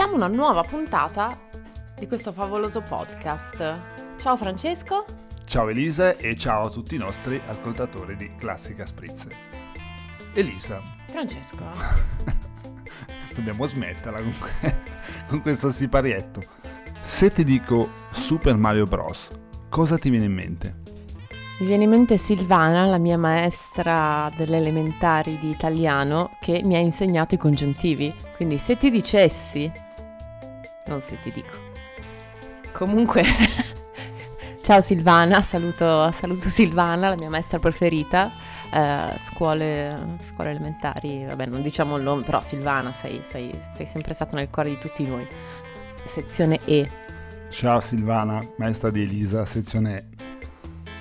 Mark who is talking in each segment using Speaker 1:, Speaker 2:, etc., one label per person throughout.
Speaker 1: iniziamo una nuova puntata di questo favoloso podcast. Ciao Francesco.
Speaker 2: Ciao Elisa e ciao a tutti i nostri ascoltatori di Classica Spritz. Elisa.
Speaker 1: Francesco.
Speaker 2: Dobbiamo smetterla con, con questo siparietto. Se ti dico Super Mario Bros, cosa ti viene in mente?
Speaker 1: Mi viene in mente Silvana, la mia maestra delle elementari di italiano, che mi ha insegnato i congiuntivi. Quindi se ti dicessi... Non se ti dico. Comunque... Ciao Silvana, saluto, saluto, Silvana, la mia maestra preferita. Eh, scuole, scuole, elementari, vabbè non diciamo il nome, però Silvana sei, sei, sei sempre stata nel cuore di tutti noi. Sezione E.
Speaker 2: Ciao Silvana, maestra di Elisa, sezione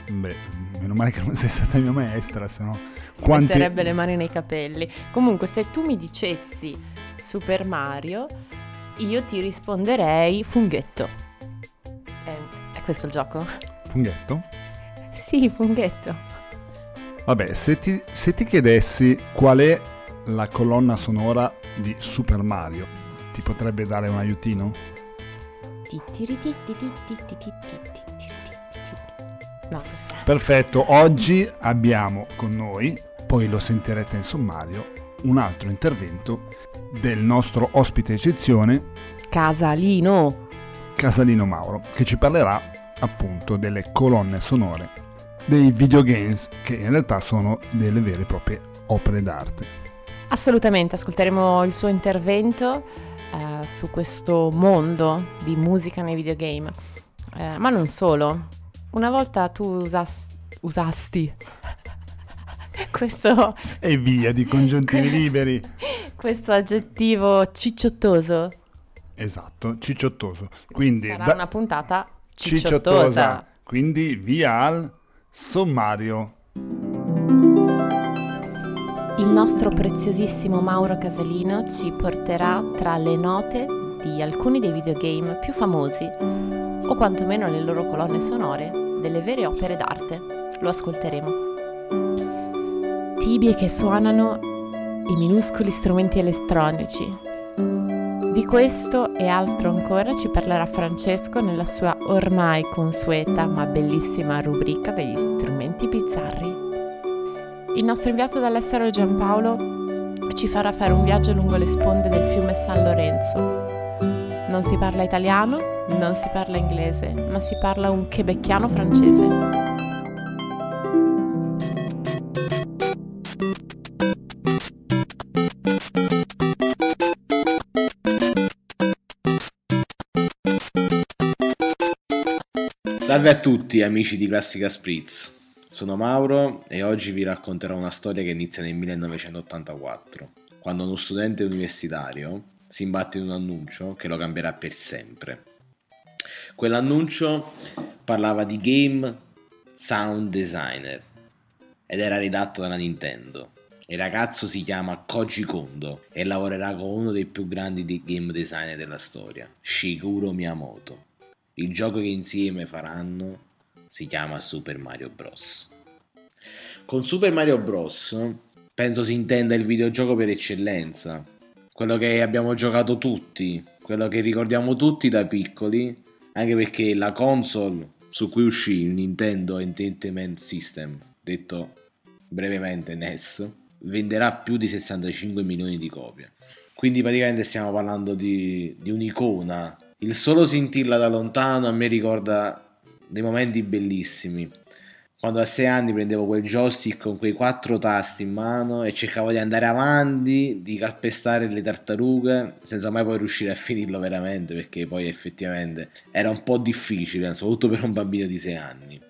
Speaker 2: E. Beh, meno male che non sei stata mia maestra, se no...
Speaker 1: Quanti... Metterebbe le mani nei capelli. Comunque, se tu mi dicessi Super Mario, io ti risponderei funghetto. È, è questo il gioco?
Speaker 2: Funghetto?
Speaker 1: Sì, funghetto.
Speaker 2: Vabbè, se ti, se ti chiedessi qual è la colonna sonora di Super Mario, ti potrebbe dare un aiutino?
Speaker 1: No,
Speaker 2: Perfetto, oggi abbiamo con noi, poi lo sentirete in sommario, un altro intervento del nostro ospite eccezione
Speaker 1: Casalino.
Speaker 2: Casalino Mauro, che ci parlerà appunto delle colonne sonore dei videogames che in realtà sono delle vere e proprie opere d'arte.
Speaker 1: Assolutamente, ascolteremo il suo intervento eh, su questo mondo di musica nei videogame. Eh, ma non solo, una volta tu usas- usasti questo...
Speaker 2: E via di congiuntivi liberi.
Speaker 1: Questo aggettivo cicciottoso.
Speaker 2: Esatto, cicciottoso. Quindi
Speaker 1: Sarà da... una puntata cicciottosa. cicciottosa.
Speaker 2: Quindi via al sommario.
Speaker 1: Il nostro preziosissimo Mauro Casalino ci porterà tra le note di alcuni dei videogame più famosi o quantomeno le loro colonne sonore, delle vere opere d'arte. Lo ascolteremo. Tibie che suonano i minuscoli strumenti elettronici. Di questo e altro ancora ci parlerà Francesco nella sua ormai consueta ma bellissima rubrica degli strumenti bizzarri. Il nostro inviato dall'estero Giampaolo ci farà fare un viaggio lungo le sponde del fiume San Lorenzo. Non si parla italiano, non si parla inglese, ma si parla un quebecchiano francese.
Speaker 3: Salve a tutti amici di Classica Spritz, sono Mauro e oggi vi racconterò una storia che inizia nel 1984, quando uno studente universitario si imbatte in un annuncio che lo cambierà per sempre. Quell'annuncio parlava di game sound designer ed era redatto dalla Nintendo. Il ragazzo si chiama Koji Kondo e lavorerà con uno dei più grandi game designer della storia, Shigeru Miyamoto. Il gioco che insieme faranno si chiama Super Mario Bros. Con Super Mario Bros. penso si intenda il videogioco per eccellenza, quello che abbiamo giocato tutti, quello che ricordiamo tutti da piccoli anche perché la console su cui uscì il Nintendo Entertainment System, detto brevemente NES, venderà più di 65 milioni di copie. Quindi praticamente stiamo parlando di, di un'icona. Il solo sentirla da lontano a me ricorda dei momenti bellissimi quando a 6 anni prendevo quel joystick con quei quattro tasti in mano e cercavo di andare avanti, di calpestare le tartarughe, senza mai poi riuscire a finirlo veramente, perché poi effettivamente era un po' difficile, soprattutto per un bambino di 6 anni.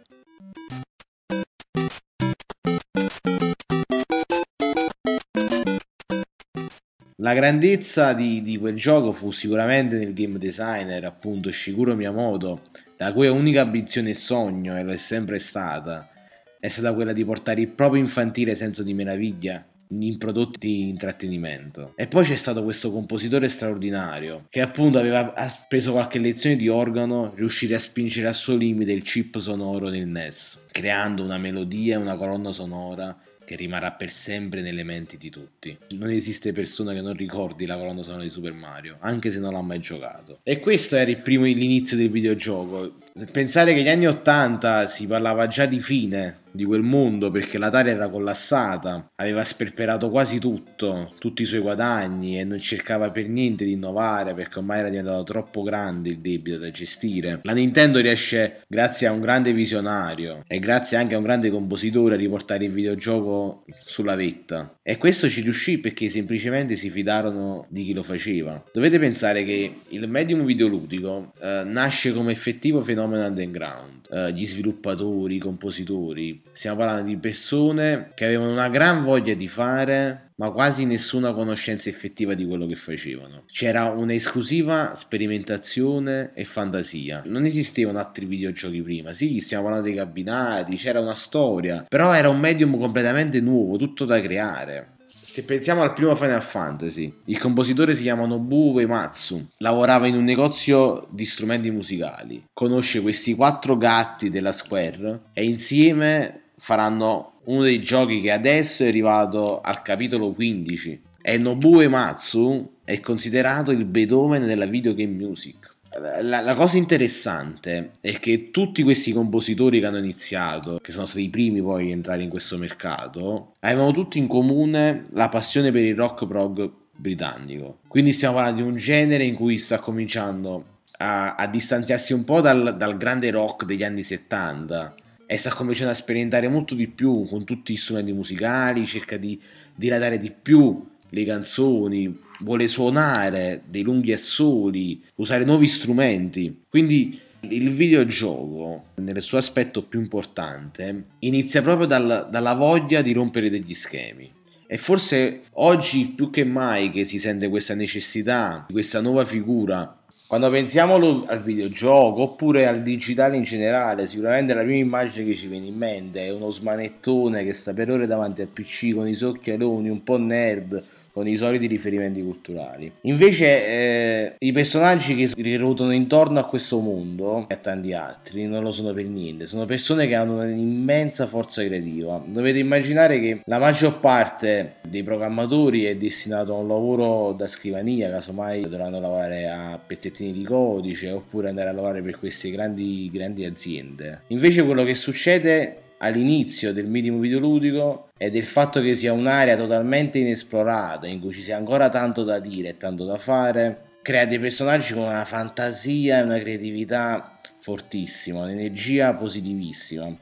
Speaker 3: La grandezza di, di, quel gioco fu sicuramente nel game designer, appunto Shiguro Miyamoto, la cui unica ambizione e sogno, e lo è sempre stata, è stata quella di portare il proprio infantile senso di meraviglia in prodotti di intrattenimento. E poi c'è stato questo compositore straordinario che appunto aveva preso qualche lezione di organo, riuscito a spingere al suo limite il chip sonoro del NES, creando una melodia e una colonna sonora che rimarrà per sempre nelle menti di tutti. Non esiste persona che non ricordi la colonna sonora di Super Mario, anche se non l'ha mai giocato. E questo era il primo, l'inizio del videogioco. Pensare che negli anni 80 si parlava già di fine di quel mondo perché l'Atari era collassata, aveva sperperato quasi tutto, tutti i suoi guadagni e non cercava per niente di innovare perché ormai era diventato troppo grande il debito da gestire. La Nintendo riesce, grazie a un grande visionario e grazie anche a un grande compositore, a riportare il videogioco sulla vetta. E questo ci riuscì perché semplicemente si fidarono di chi lo faceva. Dovete pensare che il medium videoludico eh, nasce come effettivo fenomeno underground. Eh, gli sviluppatori, i compositori, stiamo parlando di persone che avevano una gran voglia di fare, ma quasi nessuna conoscenza effettiva di quello che facevano. C'era un'esclusiva sperimentazione e fantasia. Non esistevano altri videogiochi prima. Sì, stiamo parlando dei cabinati, c'era una storia, però era un medium completamente nuovo, tutto da creare. Se pensiamo al primo Final Fantasy, il compositore si chiama Nobuo Uematsu, lavorava in un negozio di strumenti musicali, conosce questi quattro gatti della Square e insieme faranno uno dei giochi che adesso è arrivato al capitolo 15 e Nobuo Uematsu è considerato il Beethoven della videogame music. La, la, cosa interessante è che tutti questi compositori che hanno iniziato, che sono stati i primi poi a entrare in questo mercato, avevano tutti in comune la passione per il rock prog britannico. Quindi stiamo parlando di un genere in cui sta cominciando a, a distanziarsi un po' dal, dal grande rock degli anni 70 e sta cominciando a sperimentare molto di più con tutti gli strumenti musicali, cerca di dilatare di più le canzoni, vuole suonare dei lunghi assoli, usare nuovi strumenti. Quindi il videogioco, nel suo aspetto più importante, inizia proprio dal, dalla voglia di rompere degli schemi. E forse oggi più che mai che si sente questa necessità questa nuova figura. Quando pensiamo al videogioco oppure al digitale in generale, sicuramente la prima immagine che ci viene in mente è uno smanettone che sta per ore davanti al PC con i suoi occhialoni, un po' nerd, con i soliti riferimenti culturali. Invece eh, i personaggi che ruotano intorno a questo mondo e a tanti altri non lo sono per niente, sono persone che hanno un'immensa forza creativa. Dovete immaginare che la maggior parte dei programmatori è destinato a un lavoro da scrivania, casomai dovranno lavorare a pezzettini di codice oppure andare a lavorare per queste grandi, grandi aziende. Invece quello che succede all'inizio del minimo videoludico e del fatto che sia un'area totalmente inesplorata, in cui ci sia ancora tanto da dire e tanto da fare, crea dei personaggi con una fantasia e una creatività fortissima, un'energia positivissima.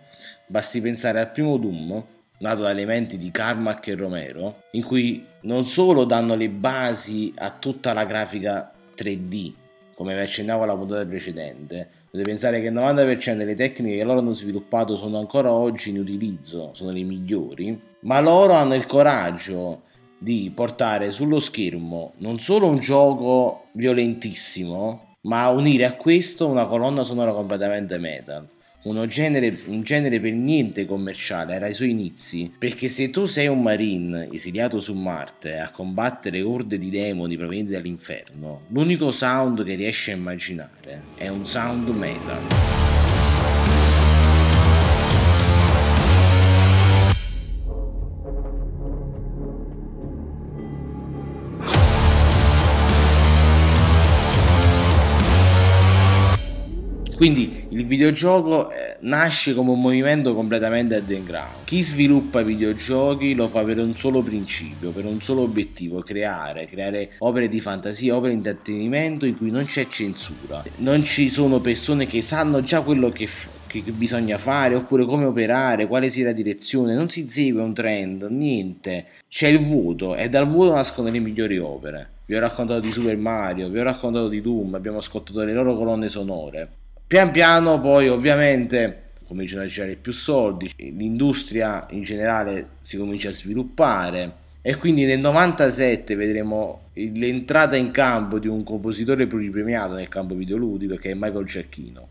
Speaker 3: Basti pensare al primo Doom, nato da elementi di Carmack e Romero, in cui non solo danno le basi a tutta la grafica 3D, come vi accennavo alla puntata precedente, Dovete pensare che il 90% delle tecniche che loro hanno sviluppato sono ancora oggi in utilizzo, sono le migliori, ma loro hanno il coraggio di portare sullo schermo non solo un gioco violentissimo, ma unire a questo una colonna sonora completamente metal genere, un genere per niente commerciale, era ai suoi inizi, perché se tu sei un marine esiliato su Marte a combattere orde di demoni provenienti dall'inferno, l'unico sound che riesci a immaginare è un sound metal. Quindi il videogioco eh, nasce come un movimento completamente underground. Chi sviluppa videogiochi lo fa per un solo principio, per un solo obiettivo, creare, creare opere di fantasia, opere di intrattenimento in cui non c'è censura. Non ci sono persone che sanno già quello che, f- che bisogna fare oppure come operare, quale sia la direzione, non si segue un trend, niente. C'è il vuoto e dal vuoto nascono le migliori opere. Vi ho raccontato di Super Mario, vi ho raccontato di Doom, abbiamo ascoltato le loro colonne sonore. Pian piano poi ovviamente cominciano a girare più soldi, l'industria in generale si comincia a sviluppare e quindi nel 97 vedremo l'entrata in campo di un compositore pluripremiato nel campo videoludico che è Michael Giacchino.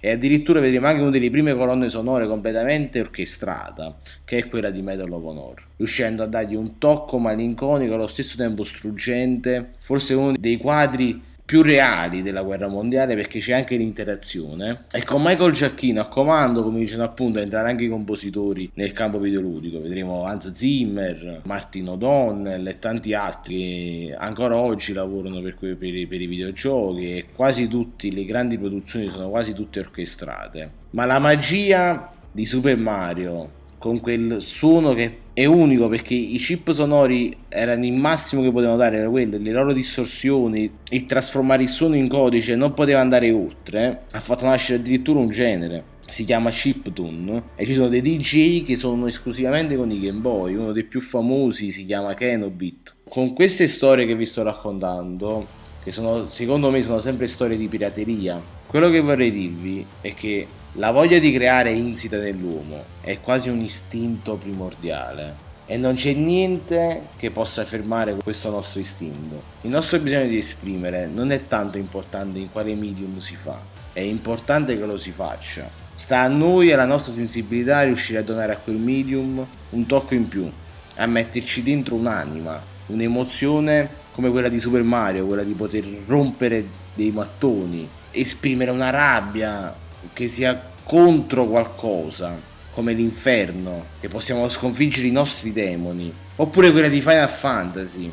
Speaker 3: E addirittura vedremo anche una delle prime colonne sonore completamente orchestrata che è quella di Medal of Honor riuscendo a dargli un tocco malinconico allo stesso tempo struggente forse uno dei quadri più reali della guerra mondiale perché c'è anche l'interazione. E con Michael Giacchino a comando come dicono appunto entrare anche i compositori nel campo videoludico. Vedremo Hans Zimmer, Martin O'Donnell e tanti altri. Che ancora oggi lavorano per, per, per i videogiochi e quasi tutte le grandi produzioni sono quasi tutte orchestrate. Ma la magia di Super Mario con quel suono che è unico perché i chip sonori erano il massimo che potevano dare, era quello, le loro distorsioni, il trasformare il suono in codice non poteva andare oltre, ha fatto nascere addirittura un genere. Si chiama chiptune e ci sono dei DJ che sono esclusivamente con i Game Boy. Uno dei più famosi si chiama Kenobit. Con queste storie che vi sto raccontando, che sono, secondo me sono sempre storie di pirateria, quello che vorrei dirvi è che la voglia di creare insita nell'uomo, è quasi un istinto primordiale e non c'è niente che possa fermare questo nostro istinto. Il nostro bisogno di esprimere non è tanto importante in quale medium si fa, è importante che lo si faccia. Sta a noi e alla nostra sensibilità riuscire a donare a quel medium un tocco in più, a metterci dentro un'anima, un'emozione come quella di Super Mario, quella di poter rompere dei mattoni, esprimere una rabbia, che sia contro qualcosa, come l'inferno, che possiamo sconfiggere i nostri demoni, oppure quella di Final Fantasy,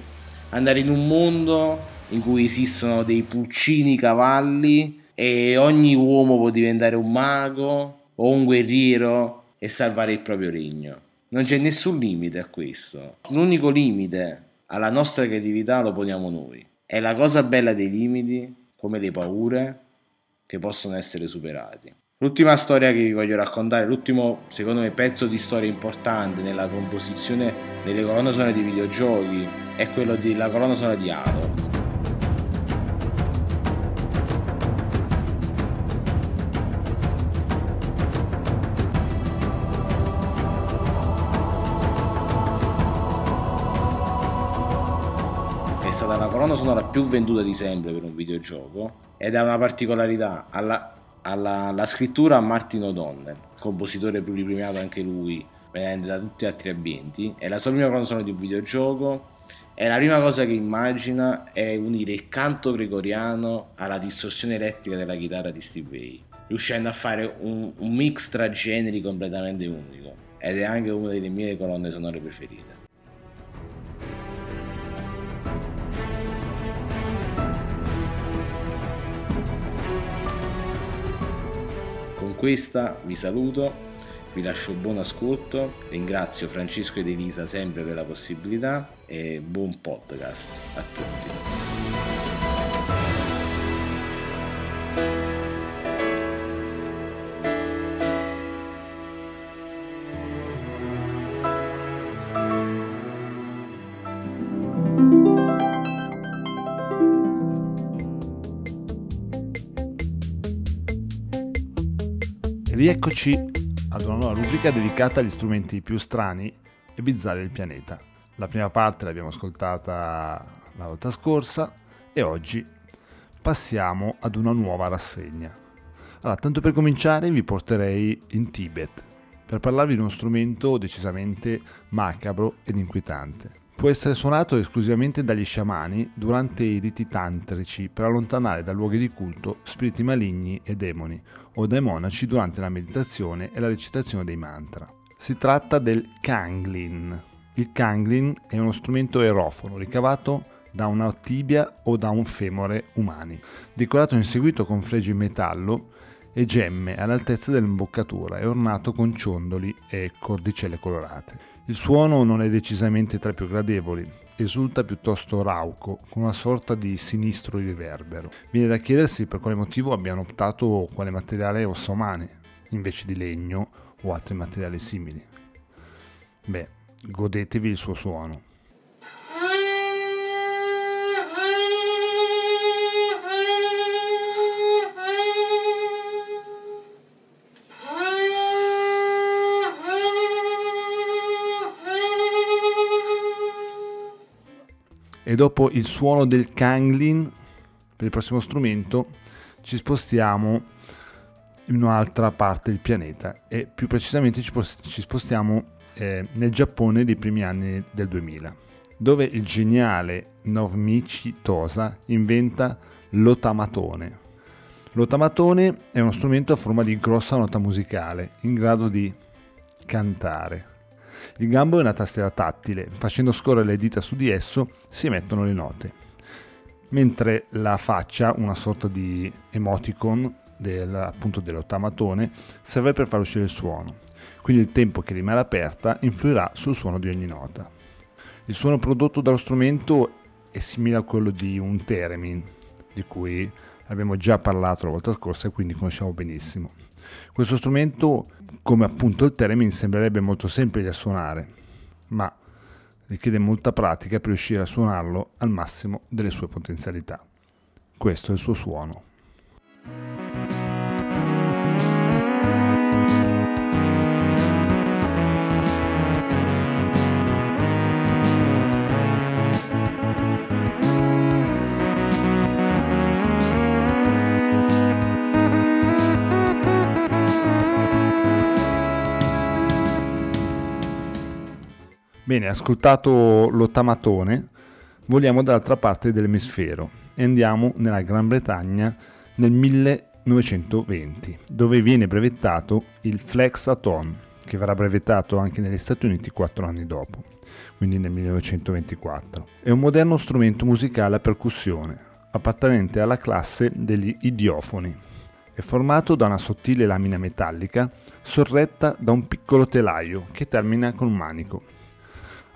Speaker 3: andare in un mondo in cui esistono dei pulcini cavalli e ogni uomo può diventare un mago o un guerriero e salvare il proprio regno. Non c'è nessun limite a questo. L'unico limite alla nostra creatività lo poniamo noi. È la cosa bella dei limiti, come le paure, che possono essere superati. L'ultima storia che vi voglio raccontare, l'ultimo secondo me pezzo di storia importante nella composizione delle colonne sonore di videogiochi è quello della colonna sonora di Halo. Colonna sonora più venduta di sempre per un videogioco ed ha una particolarità, alla, alla, alla scrittura Martin O'Donnell, compositore pluripremiato anche lui, venendo da tutti gli altri ambienti, è la sua prima colonna sonora di un videogioco e la prima cosa che immagina è unire il canto gregoriano alla distorsione elettrica della chitarra di Steve Vai, riuscendo a fare un, un mix tra generi completamente unico ed è anche una delle mie colonne sonore preferite. Questa vi saluto, vi lascio buon ascolto, ringrazio Francesco ed Elisa sempre per la possibilità e buon podcast a tutti.
Speaker 2: Rieccoci ad una nuova rubrica dedicata agli strumenti più strani e bizzarri del pianeta. La prima parte l'abbiamo ascoltata la volta scorsa e oggi passiamo ad una nuova rassegna. Allora, tanto per cominciare vi porterei in Tibet per parlarvi di uno strumento decisamente macabro ed inquietante. Può essere suonato esclusivamente dagli sciamani durante i riti tantrici per allontanare da luoghi di culto spiriti maligni e demoni, o dai monaci durante la meditazione e la recitazione dei mantra. Si tratta del kanglin. Il kanglin è uno strumento aerofono ricavato da una tibia o da un femore umani, decorato in seguito con fregi in metallo e gemme all'altezza dell'imboccatura e ornato con ciondoli e cordicelle colorate. Il suono non è decisamente tra i più gradevoli, esulta piuttosto rauco, con una sorta di sinistro riverbero. Viene da chiedersi per quale motivo abbiano optato quale materiale ossa umane, invece di legno o altri materiali simili. Beh, godetevi il suo suono. E dopo il suono del Kanglin per il prossimo strumento ci spostiamo in un'altra parte del pianeta e più precisamente ci, spostiamo eh, nel Giappone dei primi anni del 2000 dove il geniale Novmichi Tosa inventa l'otamatone. L'otamatone è uno strumento a forma di grossa nota musicale, in grado di cantare. Il gambo è una tastiera tattile, facendo scorrere le dita su di esso si emettono le note, mentre la faccia, una sorta di emoticon del, appunto dell'ottamatone, serve per far uscire il suono. Quindi il tempo che rimane aperta influirà sul suono di ogni nota. Il suono prodotto dallo strumento è simile a quello di un theremin, di cui abbiamo già parlato la volta scorsa e quindi conosciamo benissimo. Questo strumento, come appunto il theremin, sembrerebbe molto semplice da suonare, ma richiede molta pratica per riuscire a suonarlo al massimo delle sue potenzialità. Questo è il suo suono. Bene, ascoltato l'ottamatone, voliamo dall'altra parte dell'emisfero e andiamo nella Gran Bretagna nel 1920, dove viene brevettato il Flexaton, che verrà brevettato anche negli Stati Uniti quattro anni dopo, quindi nel 1924. È un moderno strumento musicale a percussione, appartenente alla classe degli idiofoni. È formato da una sottile lamina metallica sorretta da un piccolo telaio che termina con un manico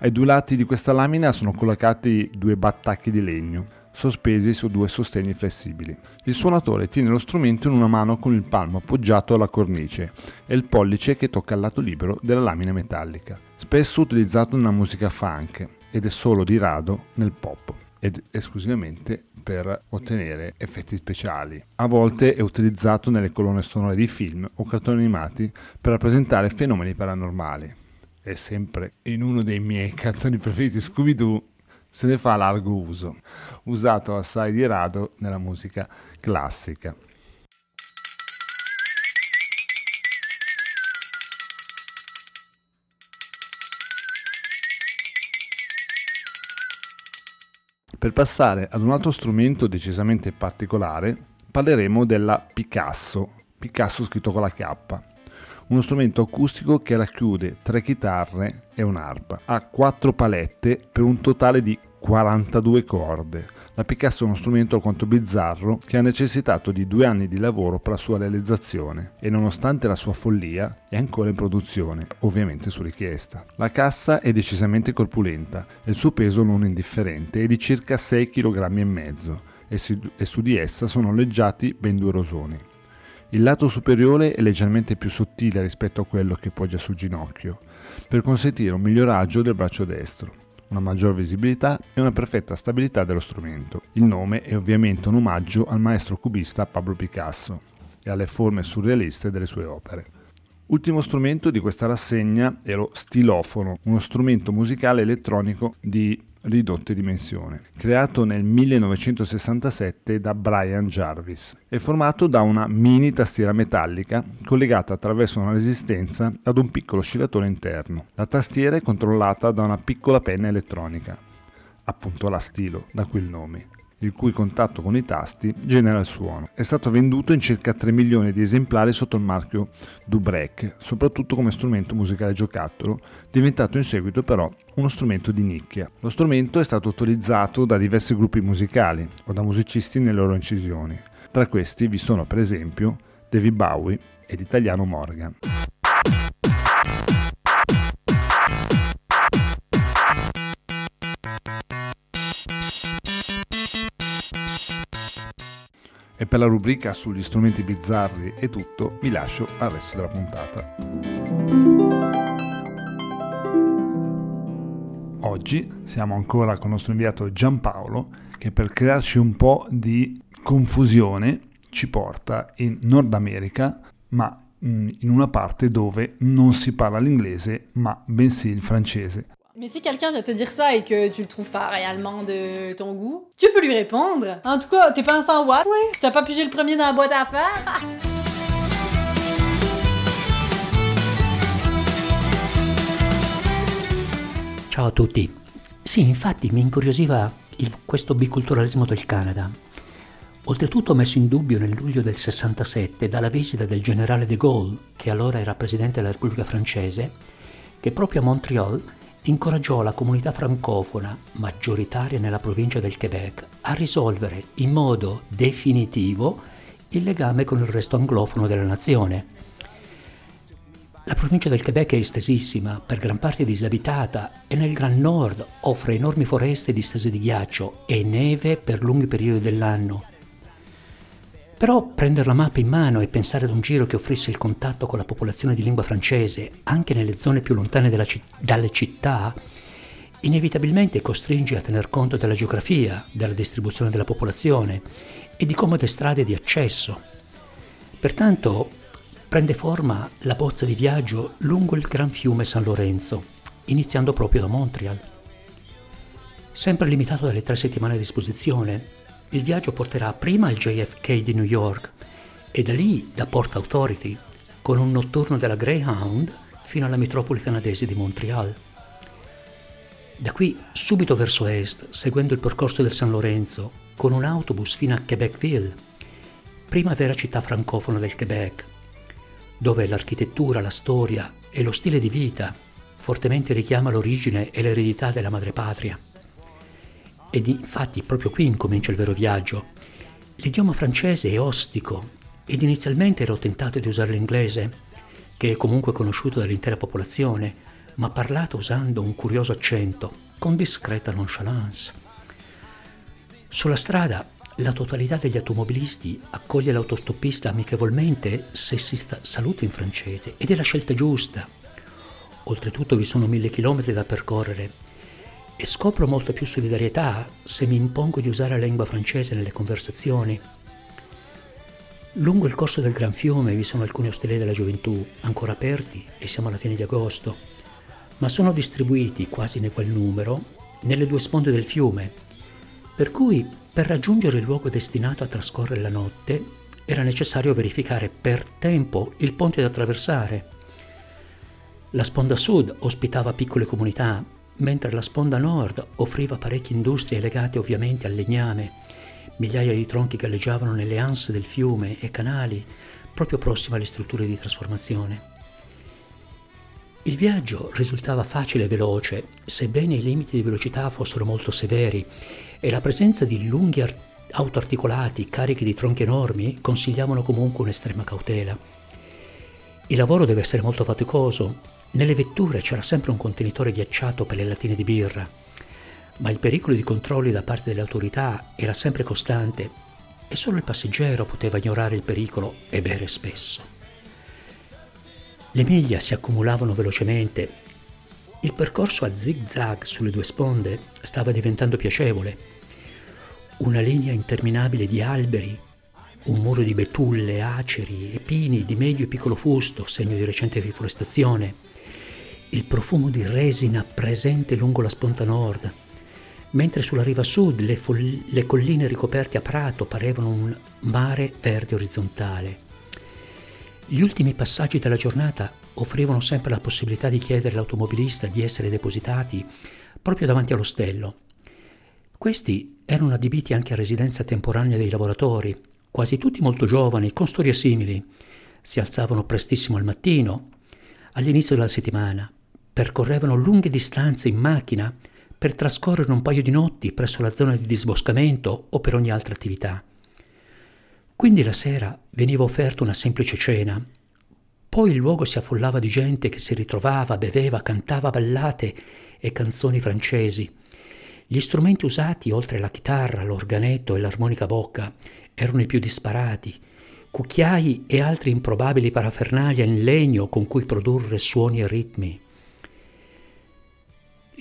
Speaker 2: ai due lati di questa lamina sono collocati due battacchi di legno, sospesi su due sostegni flessibili. Il suonatore tiene lo strumento in una mano con il palmo appoggiato alla cornice e il pollice che tocca il lato libero della lamina metallica. Spesso utilizzato nella musica funk ed è solo di rado nel pop ed esclusivamente per ottenere effetti speciali. A volte è utilizzato nelle colonne sonore di film o cartoni animati per rappresentare fenomeni paranormali è sempre in uno dei miei cartoni preferiti Scooby-Doo, se ne fa largo uso, usato assai di rado nella musica classica. Per passare ad un altro strumento decisamente particolare, parleremo della Picasso, Picasso scritto con la K, uno strumento acustico che racchiude tre chitarre e un'arpa. Ha quattro palette per un totale di 42 corde. La Picasso è uno strumento alquanto bizzarro che ha necessitato di due anni di lavoro per la sua realizzazione e nonostante la sua follia è ancora in produzione, ovviamente su richiesta. La cassa è decisamente corpulenta e il suo peso non indifferente è di circa 6 kg e e su di essa sono leggiati ben due rosoni. Il lato superiore è leggermente più sottile rispetto a quello che poggia sul ginocchio, per consentire un miglioraggio del braccio destro, una maggior visibilità e una perfetta stabilità dello strumento. Il nome è ovviamente un omaggio al maestro cubista Pablo Picasso e alle forme surrealiste delle sue opere. Ultimo strumento di questa rassegna è lo stilofono, uno strumento musicale elettronico di ridotte dimensioni, creato nel 1967 da Brian Jarvis. È formato da una mini tastiera metallica collegata attraverso una resistenza ad un piccolo oscillatore interno. La tastiera è controllata da una piccola penna elettronica, appunto la stilo, da qui il nome il cui contatto con i tasti genera il suono. È stato venduto in circa 3 milioni di esemplari sotto il marchio Dubrec, soprattutto come strumento musicale giocattolo, diventato in seguito però uno strumento di nicchia. Lo strumento è stato utilizzato da diversi gruppi musicali o da musicisti nelle loro incisioni. Tra questi vi sono per esempio David Bowie e l'italiano Morgan. E per la rubrica sugli strumenti bizzarri e tutto, vi lascio al resto della puntata. Oggi siamo ancora con il nostro inviato Giampaolo che per crearci un po' di confusione ci porta in Nord America, ma mm, in una parte dove non si parla l'inglese, ma bensì il francese.
Speaker 4: Mais si quelqu'un vient te dire ça et que tu le trouves pas réellement de ton goût, tu peux lui répondre. En tout cas, t'es pas un 100 watts, ouais. T'as pas pigé le premier dans la boîte à faire.
Speaker 5: Ciao a tutti. Sì, infatti mi incuriosiva il, questo biculturalismo del Canada. oltretutto messo in dubbio nel luglio del 67 dalla visita del generale de Gaulle, che allora era presidente della Repubblica francese, che proprio a Montreal incoraggiò la comunità francofona, maggioritaria nella provincia del Quebec, a risolvere in modo definitivo il legame con il resto anglofono della nazione. La provincia del Quebec è estesissima, per gran parte disabitata e nel Gran Nord offre enormi foreste distese di ghiaccio e neve per lunghi periodi dell'anno. Però prendere la mappa in mano e pensare ad un giro che offrisse il contatto con la popolazione di lingua francese anche nelle zone più lontane citt- dalle città, inevitabilmente costringe a tener conto della geografia, della distribuzione della popolazione e di comode strade di accesso. Pertanto prende forma la bozza di viaggio lungo il gran fiume San Lorenzo, iniziando proprio da Montreal. Sempre limitato dalle tre settimane a disposizione, il viaggio porterà prima al JFK di New York e da lì da Port Authority con un notturno della Greyhound fino alla metropoli canadese di Montreal. Da qui subito verso est, seguendo il percorso del San Lorenzo, con un autobus fino a Quebecville, prima vera città francofona del Quebec, dove l'architettura, la storia e lo stile di vita fortemente richiama l'origine e l'eredità della madrepatria. Ed infatti proprio qui incomincia il vero viaggio. L'idioma francese è ostico ed inizialmente ero tentato di usare l'inglese, che è comunque conosciuto dall'intera popolazione, ma parlato usando un curioso accento, con discreta nonchalance. Sulla strada la totalità degli automobilisti accoglie l'autostoppista amichevolmente se si sta, saluta in francese ed è la scelta giusta. Oltretutto vi sono mille chilometri da percorrere e scopro molta più solidarietà se mi impongo di usare la lingua francese nelle conversazioni. Lungo il corso del Gran Fiume vi sono alcuni ostelli della gioventù, ancora aperti e siamo alla fine di agosto, ma sono distribuiti, quasi in quel numero, nelle due sponde del fiume, per cui per raggiungere il luogo destinato a trascorrere la notte era necessario verificare per tempo il ponte da attraversare. La sponda sud ospitava piccole comunità mentre la sponda nord offriva parecchie industrie legate ovviamente al legname, migliaia di tronchi galleggiavano nelle anse del fiume e canali proprio prossime alle strutture di trasformazione. Il viaggio risultava facile e veloce, sebbene i limiti di velocità fossero molto severi e la presenza di lunghi art- autoarticolati carichi di tronchi enormi consigliavano comunque un'estrema cautela. Il lavoro deve essere molto faticoso nelle vetture c'era sempre un contenitore ghiacciato per le lattine di birra, ma il pericolo di controlli da parte delle autorità era sempre costante e solo il passeggero poteva ignorare il pericolo e bere spesso. Le miglia si accumulavano velocemente. Il percorso a zig-zag sulle due sponde stava diventando piacevole. Una linea interminabile di alberi, un muro di betulle, aceri e pini di medio e piccolo fusto, segno di recente riforestazione, il profumo di resina presente lungo la sponda nord, mentre sulla riva sud le, fol- le colline ricoperte a prato parevano un mare verde orizzontale. Gli ultimi passaggi della giornata offrivano sempre la possibilità di chiedere all'automobilista di essere depositati proprio davanti all'ostello. Questi erano adibiti anche a residenza temporanea dei lavoratori, quasi tutti molto giovani, con storie simili. Si alzavano prestissimo al mattino, all'inizio della settimana, percorrevano lunghe distanze in macchina per trascorrere un paio di notti presso la zona di disboscamento o per ogni altra attività. Quindi la sera veniva offerta una semplice cena. Poi il luogo si affollava di gente che si ritrovava, beveva, cantava ballate e canzoni francesi. Gli strumenti usati, oltre la chitarra, l'organetto e l'armonica bocca, erano i più disparati, cucchiai e altri improbabili parafernalia in legno con cui produrre suoni e ritmi.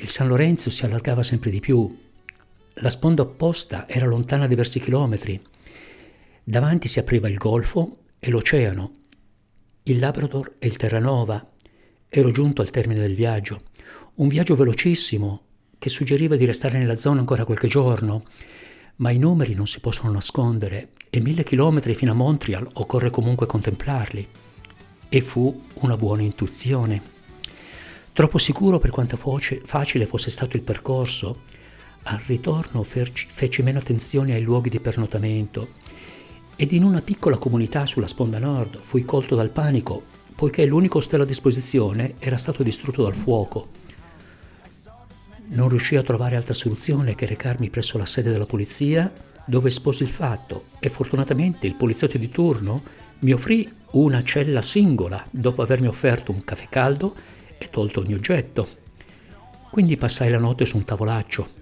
Speaker 5: Il San Lorenzo si allargava sempre di più. La sponda opposta era lontana diversi chilometri. Davanti si apriva il golfo e l'oceano, il Labrador e il Terranova. Ero giunto al termine del viaggio. Un viaggio velocissimo che suggeriva di restare nella zona ancora qualche giorno, ma i numeri non si possono nascondere e mille chilometri fino a Montreal occorre comunque contemplarli. E fu una buona intuizione. Troppo sicuro per quanto facile fosse stato il percorso, al ritorno feci meno attenzione ai luoghi di pernotamento ed in una piccola comunità sulla sponda nord fui colto dal panico poiché l'unico ostello a disposizione era stato distrutto dal fuoco. Non riuscii a trovare altra soluzione che recarmi presso la sede della polizia dove esposi il fatto e fortunatamente il poliziotto di turno mi offrì una cella singola dopo avermi offerto un caffè caldo e tolto ogni oggetto. Quindi passai la notte su un tavolaccio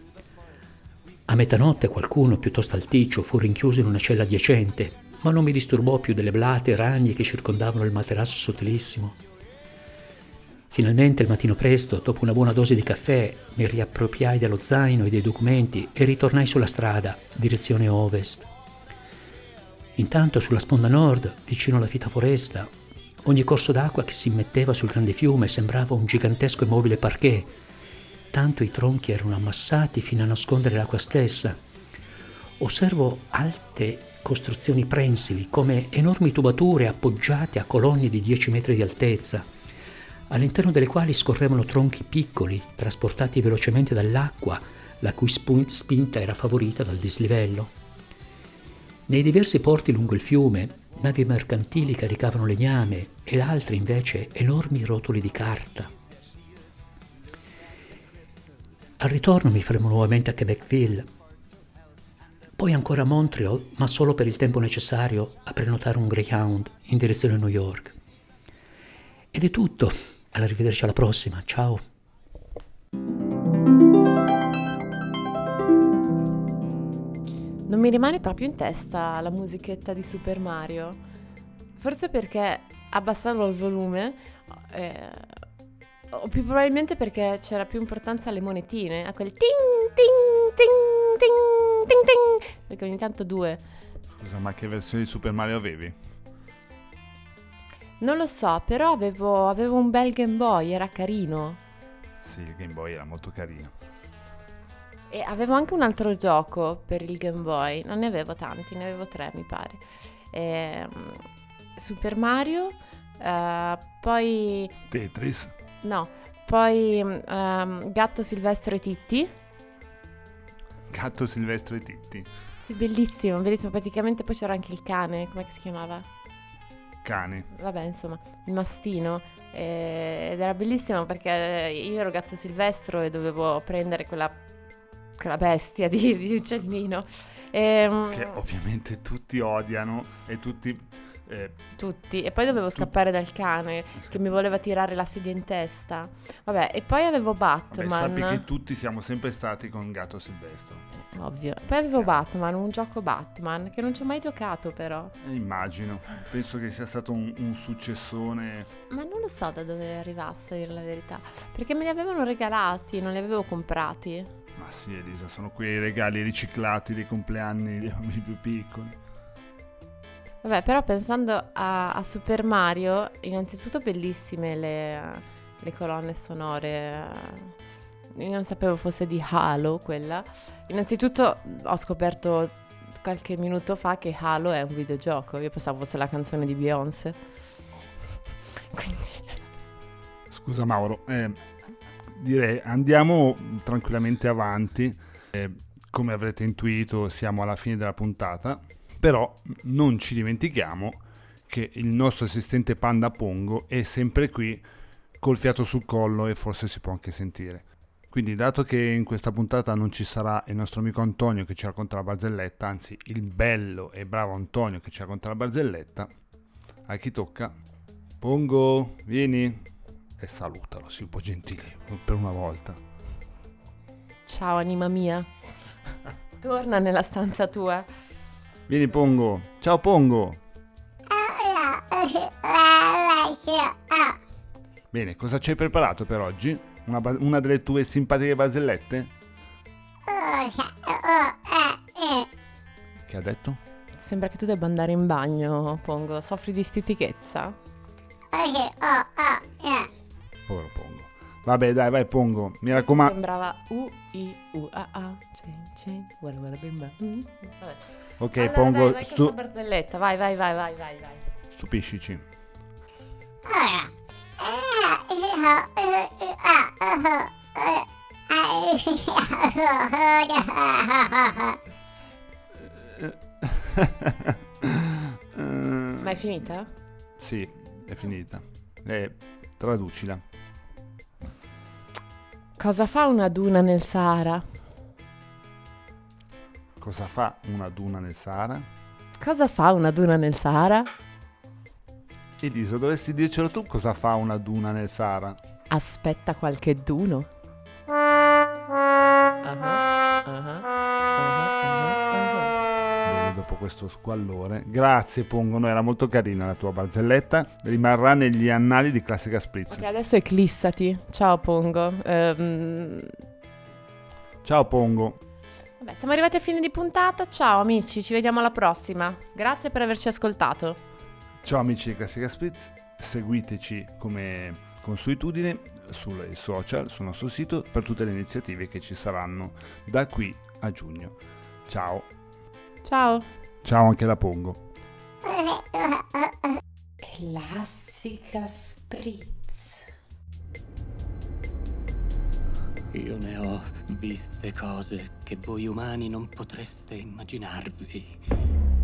Speaker 5: a metanotte qualcuno, piuttosto alticcio, fu rinchiuso in una cella adiacente, ma non mi disturbò più delle blate e ragni che circondavano il materasso sottilissimo. Finalmente il mattino presto, dopo una buona dose di caffè, mi riappropriai dello zaino e dei documenti e ritornai sulla strada, direzione ovest. Intanto sulla sponda nord, vicino alla fita foresta, ogni corso d'acqua che si metteva sul grande fiume sembrava un gigantesco e mobile parquet tanto i tronchi erano ammassati fino a nascondere l'acqua stessa. Osservo alte costruzioni prensili come enormi tubature appoggiate a colonne di 10 metri di altezza, all'interno delle quali scorrevano tronchi piccoli trasportati velocemente dall'acqua, la cui spinta era favorita dal dislivello. Nei diversi porti lungo il fiume, navi mercantili caricavano legname ed altre invece enormi rotoli di carta. Al ritorno mi faremo nuovamente a Quebecville, poi ancora a Montreal, ma solo per il tempo necessario a prenotare un Greyhound in direzione New York. Ed è tutto, arrivederci alla prossima, ciao.
Speaker 1: Mi rimane proprio in testa la musichetta di Super Mario, forse perché abbassavo il volume. Eh, o più probabilmente perché c'era più importanza alle monetine, a quel ting ting ting ting ting ting, perché ogni tanto due.
Speaker 2: Scusa, ma che versione di Super Mario avevi?
Speaker 1: Non lo so, però avevo, avevo un bel Game Boy, era carino.
Speaker 2: Sì, il Game Boy era molto carino.
Speaker 1: E avevo anche un altro gioco per il Game Boy, non ne avevo tanti, ne avevo tre mi pare. E, um, Super Mario, uh, poi...
Speaker 2: Tetris.
Speaker 1: No, poi um, Gatto Silvestro e Titti.
Speaker 2: Gatto Silvestro e Titti.
Speaker 1: Sì, bellissimo, bellissimo. Praticamente poi c'era anche il cane, come si chiamava?
Speaker 2: Cane.
Speaker 1: Vabbè, insomma, il mastino. Eh, ed era bellissimo perché io ero gatto silvestro e dovevo prendere quella, quella bestia di, di uccellino.
Speaker 2: Ehm, che ovviamente tutti odiano e tutti
Speaker 1: eh, Tutti. E poi dovevo scappare dal cane che mi voleva tirare la sedia in testa. Vabbè, e poi avevo Batman.
Speaker 2: Vabbè, sappi che tutti siamo sempre stati con Gatto Silvestro.
Speaker 1: Ovvio. Poi avevo Batman, un gioco Batman che non ci ho mai giocato però.
Speaker 2: Eh, immagino. Penso che sia stato un, un successone.
Speaker 1: Ma non lo so da dove arrivasse, a dire la verità. Perché me li avevano regalati, non li avevo comprati.
Speaker 2: Ma sì, Elisa, sono quei regali riciclati dei compleanni dei bambini più piccoli.
Speaker 1: Vabbè, però pensando a, a Super Mario, innanzitutto bellissime le, le colonne sonore. Io non sapevo fosse di Halo quella. Innanzitutto ho scoperto qualche minuto fa che Halo è un videogioco. Io pensavo fosse la canzone di Beyoncé. Quindi...
Speaker 2: Scusa Mauro, eh, direi andiamo tranquillamente avanti. Eh, come avrete intuito siamo alla fine della puntata però non ci dimentichiamo che il nostro assistente Panda Pongo è sempre qui col fiato sul collo e forse si può anche sentire. Quindi dato che in questa puntata non ci sarà il nostro amico Antonio che ci racconta la barzelletta, anzi il bello e bravo Antonio che ci racconta la barzelletta, a chi tocca? Pongo, vieni e salutalo, sii un po' gentile per una volta.
Speaker 1: Ciao anima mia, torna nella stanza tua.
Speaker 2: Vieni Pongo. Ciao Pongo. Bene, cosa ci hai preparato per oggi? Una, una delle tue simpatiche barzellette? Che ha detto?
Speaker 1: Sembra che tu debba andare in bagno, Pongo. Soffri di stitichezza?
Speaker 2: Vabbè, dai, vai, Pongo. Mi raccomando.
Speaker 1: Sembrava U, I, U, A, A. Cin, cin, guarda, guarda, bimba. Mm, vabbè.
Speaker 2: Ok,
Speaker 1: allora,
Speaker 2: pongo.
Speaker 1: Dai, vai stu- barzelletta, vai, vai, vai, vai, vai, vai.
Speaker 2: Stupiscici.
Speaker 1: Ma è finita?
Speaker 2: Sì, è finita. Eh, traducila.
Speaker 1: Cosa fa una duna nel Sahara?
Speaker 2: Cosa fa una duna nel Sahara?
Speaker 1: Cosa fa una duna nel Sahara?
Speaker 2: Elisa, dovessi dircelo tu cosa fa una duna nel Sahara?
Speaker 1: Aspetta qualche duno.
Speaker 2: Bene, dopo questo squallore. Grazie, Pongono, era molto carina la tua barzelletta. Rimarrà negli annali di Classica Spritz.
Speaker 1: Ok, adesso eclissati. Ciao Pongo. Ehm,
Speaker 2: Ciao, Pongo.
Speaker 1: vabbè, siamo arrivati a fine di puntata. Ciao amici, ci vediamo alla prossima. Grazie per averci ascoltato.
Speaker 2: Ciao amici di Classica Spritz, seguiteci come consuetudine sui social, sul nostro sito per tutte le iniziative che ci saranno da qui a giugno. Ciao,
Speaker 1: Ciao.
Speaker 2: Ciao anche la Pongo.
Speaker 1: Classica Spritz.
Speaker 5: Io ne ho viste cose che voi umani non potreste immaginarvi.